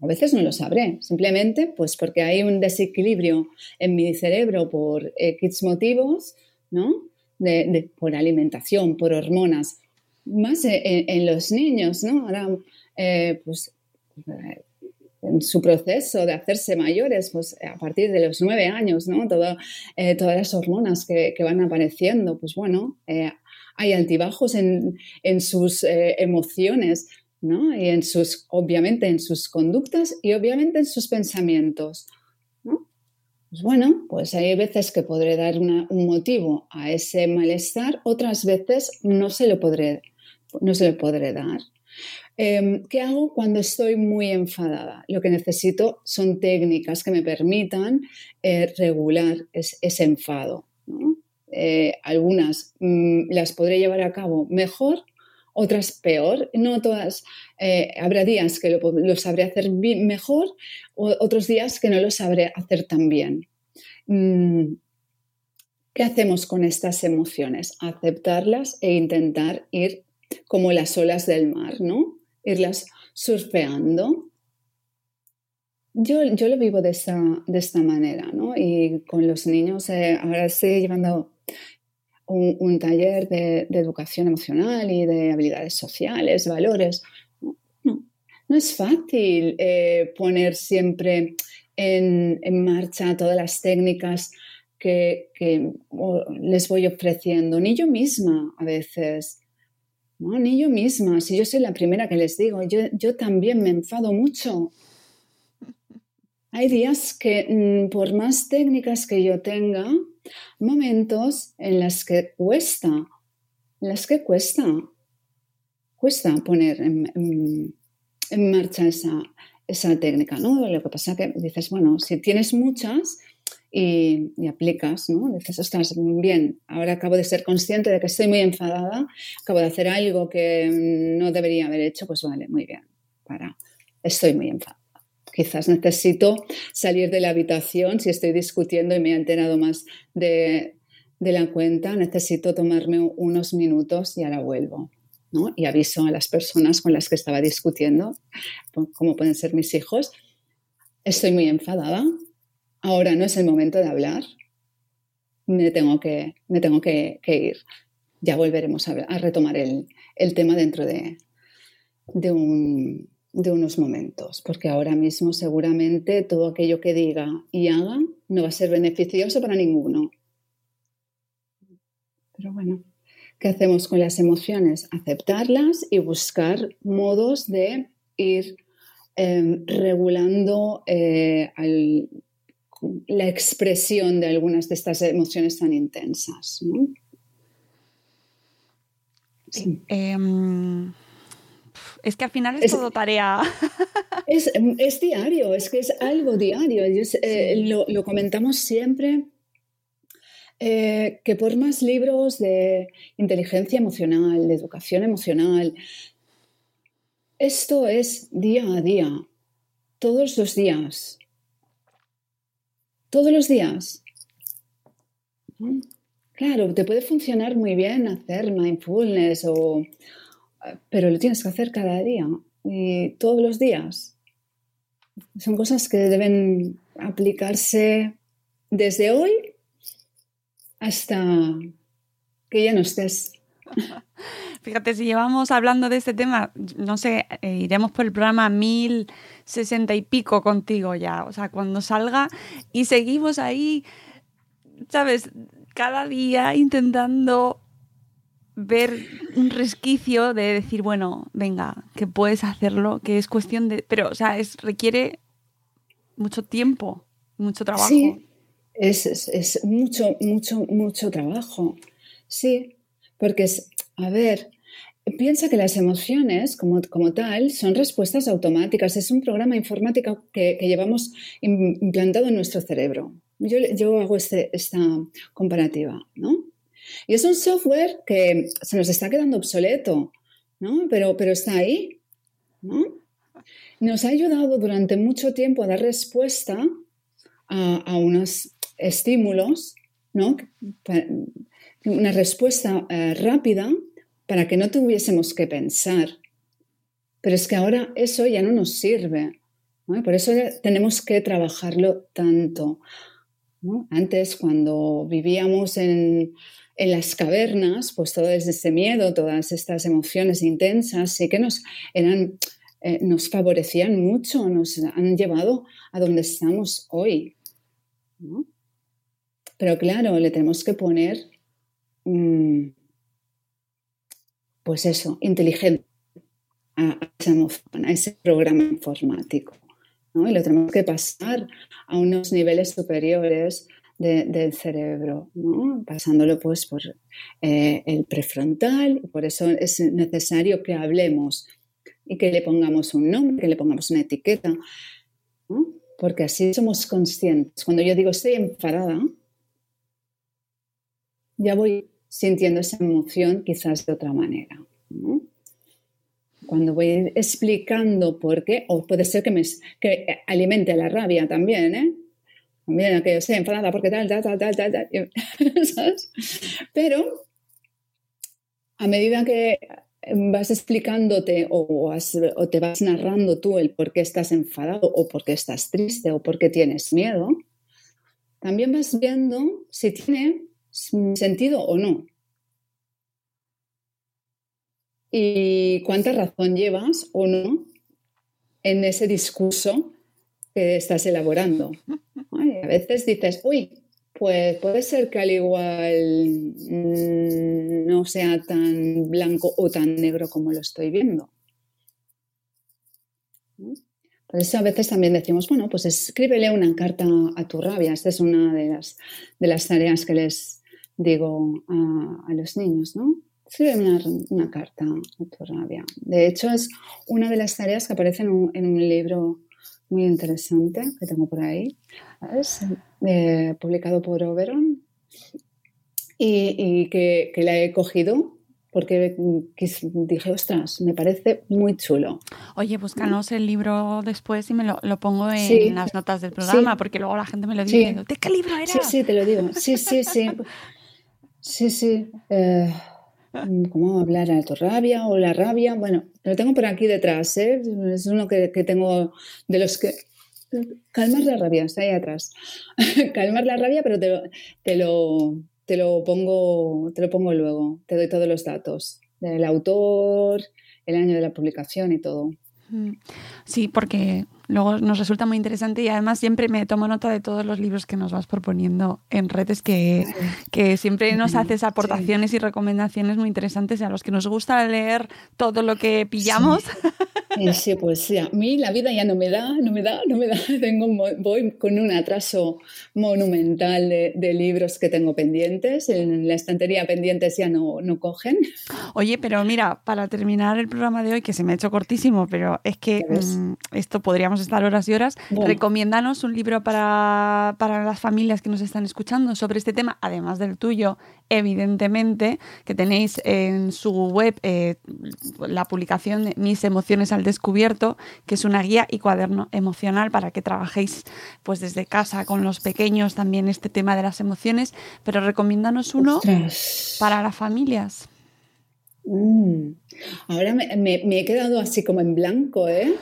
A veces no lo sabré, simplemente pues porque hay un desequilibrio en mi cerebro por X motivos, ¿no? De, por alimentación, por hormonas, más en, los niños, ¿no? Ahora, eh, pues eh, en su proceso de hacerse mayores, pues a partir de los nueve años, ¿no? Eh, todas las hormonas que, van apareciendo, pues bueno, hay altibajos en, en sus emociones, y en sus, obviamente en sus conductas y obviamente en sus pensamientos. Pues bueno, pues hay veces que podré dar un motivo a ese malestar, otras veces no se lo podré, no se lo podré dar. Em, ¿Qué hago cuando estoy muy enfadada? Lo que necesito son técnicas que me permitan eh, regular ese enfado. Eh, algunas mm, las podré llevar a cabo mejor otras peor. No todas, eh, habrá días que lo, sabré hacer mejor, otros días que no lo sabré hacer tan bien. Mm, ¿Qué hacemos con estas emociones? Aceptarlas e intentar ir como las olas del mar, ¿no? Irlas surfeando. Yo, yo lo vivo de esta, de esta manera, ¿no? Y con los niños, eh, ahora estoy llevando un, taller de, educación emocional y de habilidades sociales, valores. No, es fácil eh, poner siempre en, marcha todas las técnicas que, les voy ofreciendo, ni yo misma a veces. No, ni yo misma, si yo soy la primera que les digo, yo, yo también me enfado mucho. Hay días que mm, por más técnicas que yo tenga, momentos en los que cuesta en las que cuesta, cuesta poner en, marcha esa, esa técnica, ¿no? Lo que pasa que dices, bueno, si tienes muchas, y, aplicas, ¿no? Dices, ostras, bien, ahora acabo de ser consciente de que estoy muy enfadada, acabo de hacer algo que no debería haber hecho, pues vale, muy bien, para, estoy muy enfadada. Quizás necesito salir de la habitación si estoy discutiendo y me he enterado más de, de la cuenta, necesito tomarme unos minutos y ahora vuelvo. ¿no? Y aviso a las personas con las que estaba discutiendo, como pueden ser mis hijos, estoy muy enfadada, ahora no es el momento de hablar, me tengo que, me tengo que, ir. Ya volveremos a, retomar el, tema dentro de, de, unos momentos, porque ahora mismo seguramente todo aquello que diga y haga no va a ser beneficioso para ninguno. Pero bueno, ¿qué hacemos con las emociones? Aceptarlas y buscar modos de ir em, regulando eh, al, la expresión de algunas de estas emociones tan intensas. Em, es que al final es, todo tarea. Es, diario, es que es algo diario. Eh, lo, comentamos siempre. Eh, que por más libros de inteligencia emocional, de educación emocional, esto es día a día, todos los días todos los días. Claro, te puede funcionar muy bien hacer mindfulness, o, pero lo tienes que hacer cada día y todos los días. Son cosas que deben aplicarse desde hoy hasta que ya no estés. Fíjate, si llevamos hablando de este tema, no sé, eh, iremos por el programa 1060 y pico contigo ya. O sea, cuando salga y seguimos ahí, ¿sabes? Cada día intentando ver un resquicio de decir, bueno, venga, que puedes hacerlo, que es cuestión de... Pero, o sea, es, requiere mucho tiempo, mucho trabajo. Sí, es, es, mucho, mucho, mucho trabajo. Sí, porque es, a ver, piensa que las emociones como, como tal son respuestas automáticas. Es un programa informático que, llevamos implantado en nuestro cerebro. Yo, yo hago este, esta comparativa, ¿no? Y es un software que se nos está quedando obsoleto, ¿no? Pero, pero está ahí, ¿no? Nos ha ayudado durante mucho tiempo a dar respuesta a, unos estímulos, ¿no? Una respuesta eh, rápida para que no tuviésemos que pensar. Pero es que ahora eso ya no nos sirve. Por eso tenemos que trabajarlo tanto. Antes, cuando vivíamos en, las cavernas, pues todo ese miedo, todas estas emociones intensas, sí que nos, eran, eh, nos favorecían mucho, nos han llevado a donde estamos hoy. Pero claro, le tenemos que poner mm, pues eso, inteligente a ese programa informático. ¿no? Y lo tenemos que pasar a unos niveles superiores del cerebro, pasándolo pues por eh, el prefrontal. Por eso es necesario que hablemos y que le pongamos un nombre, que le pongamos una etiqueta, porque así somos conscientes. Cuando yo digo estoy enfadada, ya voy sintiendo esa emoción quizás de otra manera. Cuando voy explicando por qué, o puede ser que me que alimente la rabia también, ¿eh? También que estoy enfadada porque tal, tal, tal, tal, tal, ¿sabes? Pero a medida que vas explicándote o, o, te vas narrando tú el por qué estás enfadado o por qué estás triste o por qué tienes miedo, también vas viendo si tiene sentido o no. Y cuánta razón llevas o no en ese discurso que estás elaborando. a veces dices, uy, pues puede ser que al igual mm, no sea tan blanco o tan negro como lo estoy viendo. Por eso a veces también decimos, bueno, pues escríbele una carta a tu rabia. Esta es una de las, de las tareas que les digo a, los niños, ¿no? escribe una, carta a tu rabia. De hecho, es una de las tareas que aparece en un libro muy interesante que tengo por ahí, ¿sabes? Eh, publicado por Oberon y, y que, que la he cogido porque quis- dije, ostras, me parece muy chulo. Oye, búscanos el libro después y me lo, lo pongo en Sí. las notas del programa, Sí. porque luego la gente me lo Sí. dice. ¿De qué libro era? Sí, sí, te lo digo. Sí, sí, sí. Sí, sí. Eh, ¿Cómo hablar a tu rabia o la rabia? Bueno, lo tengo por aquí detrás, ¿eh? Es uno que, que tengo de los que... Calmar la rabia, está ahí atrás. Calmar la rabia, pero te, lo- te lo, te lo pongo, te lo pongo luego. Te doy todos los datos del autor, el año de la publicación y todo. Mm. Sí, porque luego nos resulta muy interesante y además siempre me tomo nota de todos los libros que nos vas proponiendo en redes que, que siempre nos haces aportaciones y recomendaciones muy interesantes y a los que nos gusta leer todo lo que pillamos. Y sí, pues sí, a mí la vida ya no me da, no me da, no me da. Tengo, voy con un atraso monumental de, de libros que tengo pendientes. En la estantería pendientes ya no, no cogen. Oye, pero mira, para terminar el programa de hoy, que se me ha hecho cortísimo, pero es que Ya ves. mm, esto podríamos estar horas y horas, Bueno. recomiéndanos un libro para, para las familias que nos están escuchando sobre este tema, además del tuyo, evidentemente, que tenéis en su web eh, la publicación de Mis emociones al descubierto, que es una guía y cuaderno emocional para que trabajéis pues desde casa con los pequeños también este tema de las emociones, pero recomiéndanos uno Ostras. para las familias. Mm. Ahora me, me- me he quedado así como en blanco, ¿eh?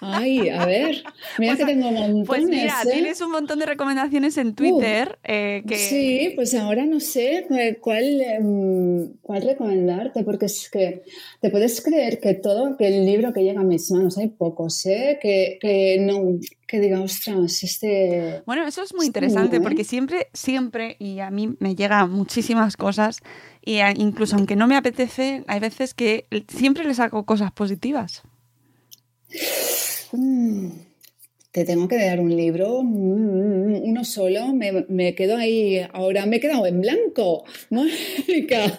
Ay, a ver, mira que tengo montones, Pues mira, ¿eh? tienes un montón de recomendaciones en Twitter eh, que Sí, pues ahora no sé cuál, cuál, em, cuál recomendarte, porque es que te puedes creer que todo, que el libro que llega a mis manos, hay pocos, ¿eh? Que, que no, que diga, ostras, este... Bueno, eso es muy Está interesante ¿eh? porque siempre, siempre, y a mí me llegan muchísimas cosas, y incluso aunque no me apetece, hay veces que siempre le saco cosas positivas. Mm, te tengo que dar un libro, mm, uno solo, me, me quedo ahí, ahora me he quedado en blanco, Mónica.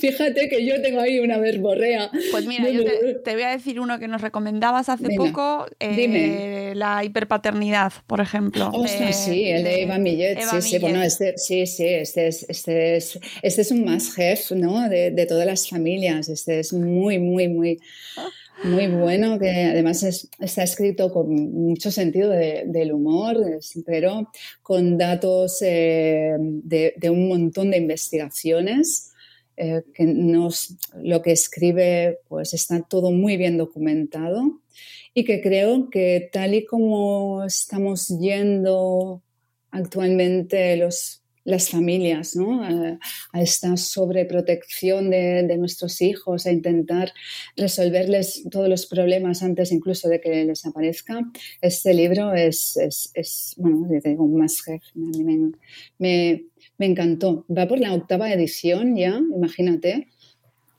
Fíjate que yo tengo ahí una verborrea. Pues mira, yo te, te voy a decir uno que nos recomendabas hace Venga, poco, eh, dime. la hiperpaternidad, por ejemplo. De- sí, el de, Eva Millet. Eva sí, sí, bueno, este, sí, sí, este es, este es, este es un must have, ¿no? De, de todas las familias. Este es muy, muy, muy, muy bueno, que además es- está escrito con mucho sentido de- del humor, pero con datos eh, de, de un montón de investigaciones. eh, que nos, lo que escribe pues está todo muy bien documentado y que creo que tal y como estamos yendo actualmente los, las familias, ¿no? a, a esta sobreprotección de, de nuestros hijos, a intentar resolverles todos los problemas antes incluso de que les aparezca, este libro es, es, es bueno, digo, un have. A mí me, me, me encantó. Va por la octava edición ya, imagínate.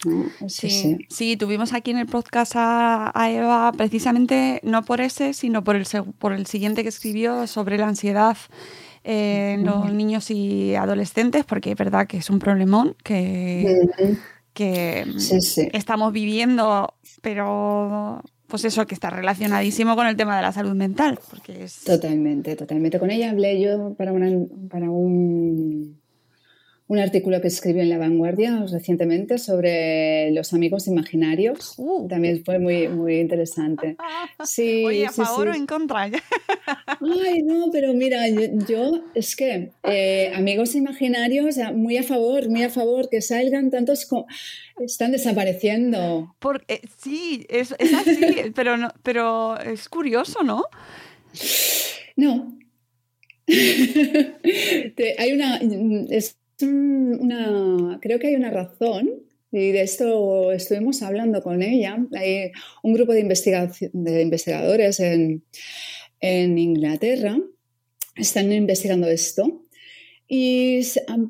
¿no? Sí, sí, tuvimos aquí en el podcast a, a Eva precisamente no por ese, sino por el, por el siguiente que escribió sobre la ansiedad eh, en los niños y adolescentes, porque es verdad que es un problemón que, que Sí, sí. estamos viviendo, pero pues eso que está relacionadísimo con el tema de la salud mental, porque es... Totalmente, totalmente. Con ella hablé yo para, una- para un, un artículo que escribió en La Vanguardia recientemente sobre los amigos imaginarios. También fue muy, muy interesante. Sí, Uh. Oye, a sí, favor o en contra. Ay, no, pero mira, yo, yo es que eh, amigos imaginarios, a- muy a favor, muy a favor, que salgan tantos como están desapareciendo. Por- eh, sí, es, es así, pero, no, pero es curioso, ¿no? No. Te- hay una, es creo que hay una razón, y de esto estuvimos hablando con ella. Hay un grupo de, investigadores en, en Inglaterra, están investigando esto. Y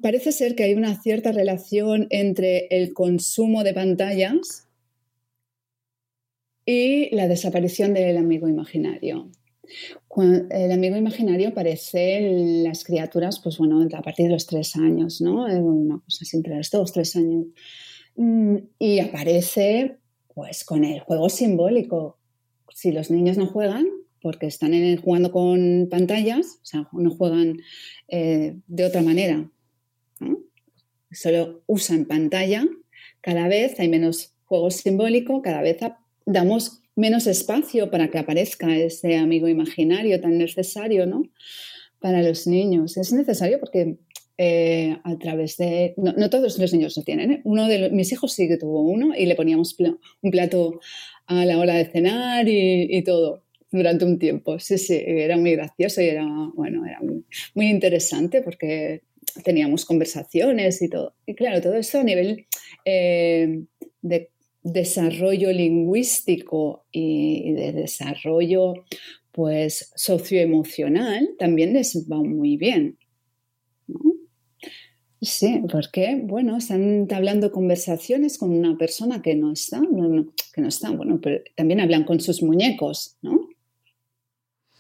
parece ser que hay una cierta relación entre el consumo de pantallas y la desaparición del amigo imaginario. El amigo imaginario aparece en las criaturas, pues bueno, a partir de los tres años, ¿no? Una cosa así, entre los dos, tres años. Mm, y aparece, pues, con el juego simbólico. Si los niños no juegan, porque están jugando con pantallas, o sea, no juegan eh, de otra manera, solo usan pantalla, cada vez hay menos juego simbólico, cada vez damos menos espacio para que aparezca ese amigo imaginario tan necesario ¿no? para los niños. Es necesario porque eh, a través de... No, todos los niños lo tienen. ¿eh? Uno de mis hijos sí que tuvo uno y le poníamos un plato a la hora de cenar y, todo durante un tiempo. Sí, sí, era muy gracioso y era, bueno, era muy, interesante porque teníamos conversaciones y todo. Y claro, todo esto a nivel eh, de desarrollo lingüístico y de desarrollo pues socioemocional también les va muy bien. Sí, porque, bueno, están hablando conversaciones con una persona que no está, que no está, bueno, pero también hablan con sus muñecos, ¿no?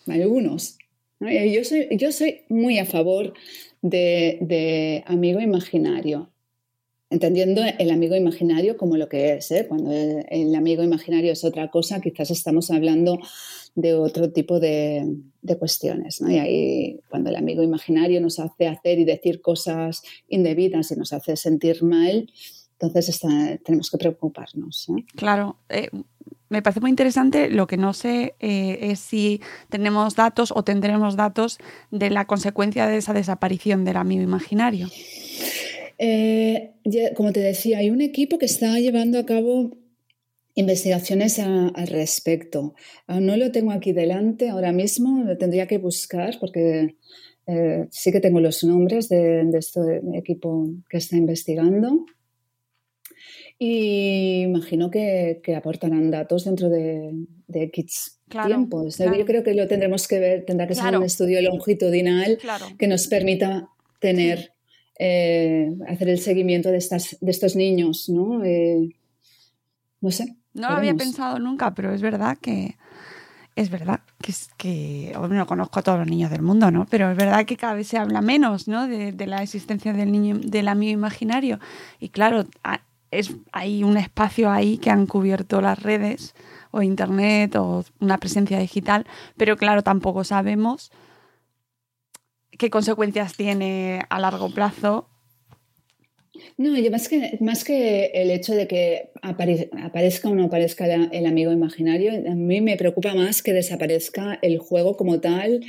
Algunos. Yo, soy, yo soy muy a favor de amigo imaginario entendiendo el amigo imaginario como lo que es. ¿eh? Cuando el, amigo imaginario es otra cosa, quizás estamos hablando de otro tipo de, cuestiones. Y ahí, cuando el amigo imaginario nos hace hacer y decir cosas indebidas y nos hace sentir mal, entonces tenemos que preocuparnos. ¿eh? Claro. Eh, me parece muy interesante. Lo que no sé es si tenemos datos o tendremos datos de la consecuencia de esa desaparición del amigo imaginario. Eh, como te decía, hay un equipo que está llevando a cabo investigaciones al respecto. Ah, no lo tengo aquí delante ahora mismo, lo tendría que buscar porque eh, sí que tengo los nombres de, este equipo que está investigando. Y imagino que, aportarán datos dentro de, de X tiempos. Yo creo que lo tendremos que ver, tendrá que ser un estudio longitudinal que nos permita tener eh, hacer el seguimiento de, estas, de estos niños, ¿no? Eh, no sé. No lo había pensado nunca, pero es verdad que es verdad que, es, que no conozco a todos los niños del mundo, ¿no? Pero es verdad que cada vez se habla menos, ¿no? De, la existencia del niño, del amigo imaginario. Y claro, es, hay un espacio ahí que han cubierto las redes o internet o una presencia digital, pero claro, tampoco sabemos qué consecuencias tiene a largo plazo. No, yo más que, más que el hecho de que aparezca o no aparezca el amigo imaginario, a mí me preocupa más que desaparezca el juego como tal,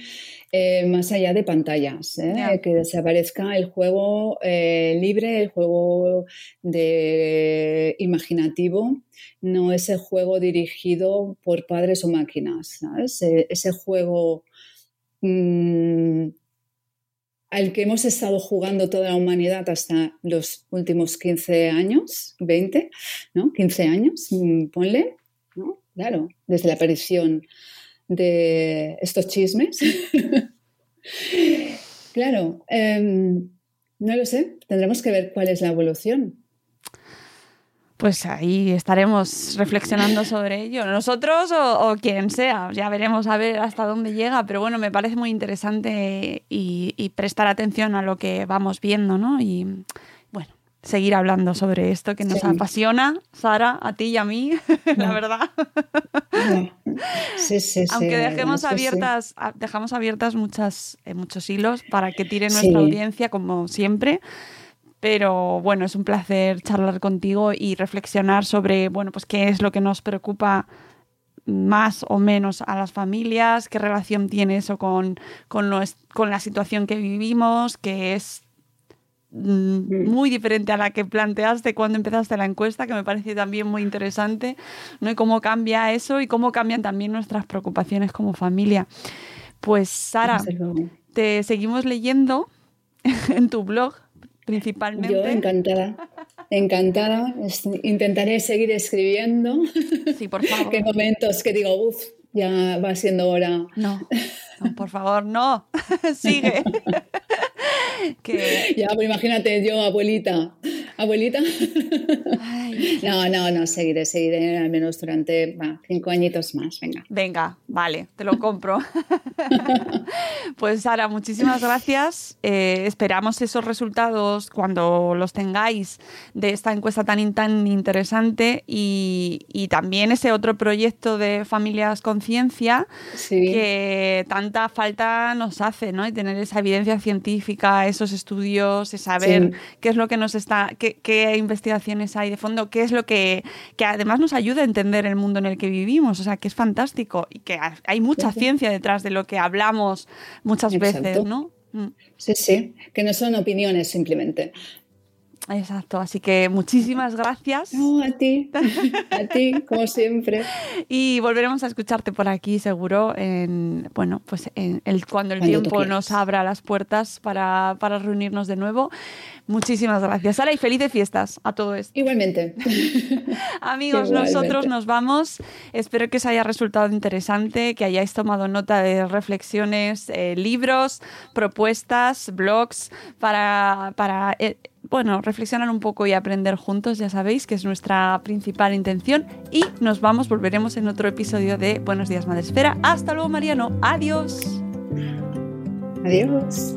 eh, más allá de pantallas, ¿eh? que desaparezca el juego eh, libre, el juego de imaginativo, no ese juego dirigido por padres o máquinas, ese juego mm, al que hemos estado jugando toda la humanidad hasta los últimos 15 años, 20, ¿no? 15 años, mm, ponle, ¿no? Claro, desde la aparición de estos chismes. claro, em, no lo sé, tendremos que ver cuál es la evolución pues ahí estaremos reflexionando sobre ello. Nosotros o, quien sea, ya veremos a ver hasta dónde llega, pero bueno, me parece muy interesante y, prestar atención a lo que vamos viendo, ¿no? Y bueno, seguir hablando sobre esto que nos apasiona, Sara, a ti y a mí, la verdad. Sí, sí, Aunque dejemos abiertas, dejamos abiertas muchas, eh, muchos hilos para que tire nuestra audiencia, como siempre. Pero bueno, es un placer charlar contigo y reflexionar sobre, bueno, pues qué es lo que nos preocupa más o menos a las familias, qué relación tiene eso con, con, con la situación que vivimos, que es mm, muy diferente a la que planteaste cuando empezaste la encuesta, que me parece también muy interesante, ¿no? Y cómo cambia eso y cómo cambian también nuestras preocupaciones como familia. Pues Sara, te seguimos leyendo en tu blog principalmente. Yo encantada, encantada. Intentaré seguir escribiendo. Sí, por favor. Qué momentos que digo, uff, ya va siendo hora. No, por favor, no. Sigue. Ya, pues imagínate yo, abuelita, Abuelita. no, no, no, seguiré, seguiré al menos durante cinco añitos más, venga. Venga, vale, te lo compro. pues Sara, muchísimas gracias. Eh, esperamos esos resultados cuando los tengáis de esta encuesta tan, tan interesante y, también ese otro proyecto de Familias Conciencia que tanta falta nos hace, ¿no? Y tener esa evidencia científica, esos estudios, saber qué es lo que nos está, qué, qué, investigaciones hay de fondo, qué es lo que, que además nos ayuda a entender el mundo en el que vivimos. O sea, que es fantástico y que hay mucha ciencia detrás de lo que hablamos muchas veces, ¿no? Mm. Sí, sí, que no son opiniones simplemente. Exacto, así que muchísimas gracias. No, a ti, a ti, como siempre. Y volveremos a escucharte por aquí, seguro, en, bueno, pues en el, cuando el tiempo nos abra las puertas para, para, reunirnos de nuevo. Muchísimas gracias, Sara, y felices fiestas a todo esto. Igualmente. Amigos, nosotros nos vamos. Espero que os haya resultado interesante, que hayáis tomado nota de reflexiones, eh, libros, propuestas, blogs para... para eh, bueno, reflexionar un poco y aprender juntos, ya sabéis que es nuestra principal intención. Y nos vamos, volveremos en otro episodio de Buenos Días Madresfera. Hasta luego, Mariano. Adiós. Adiós.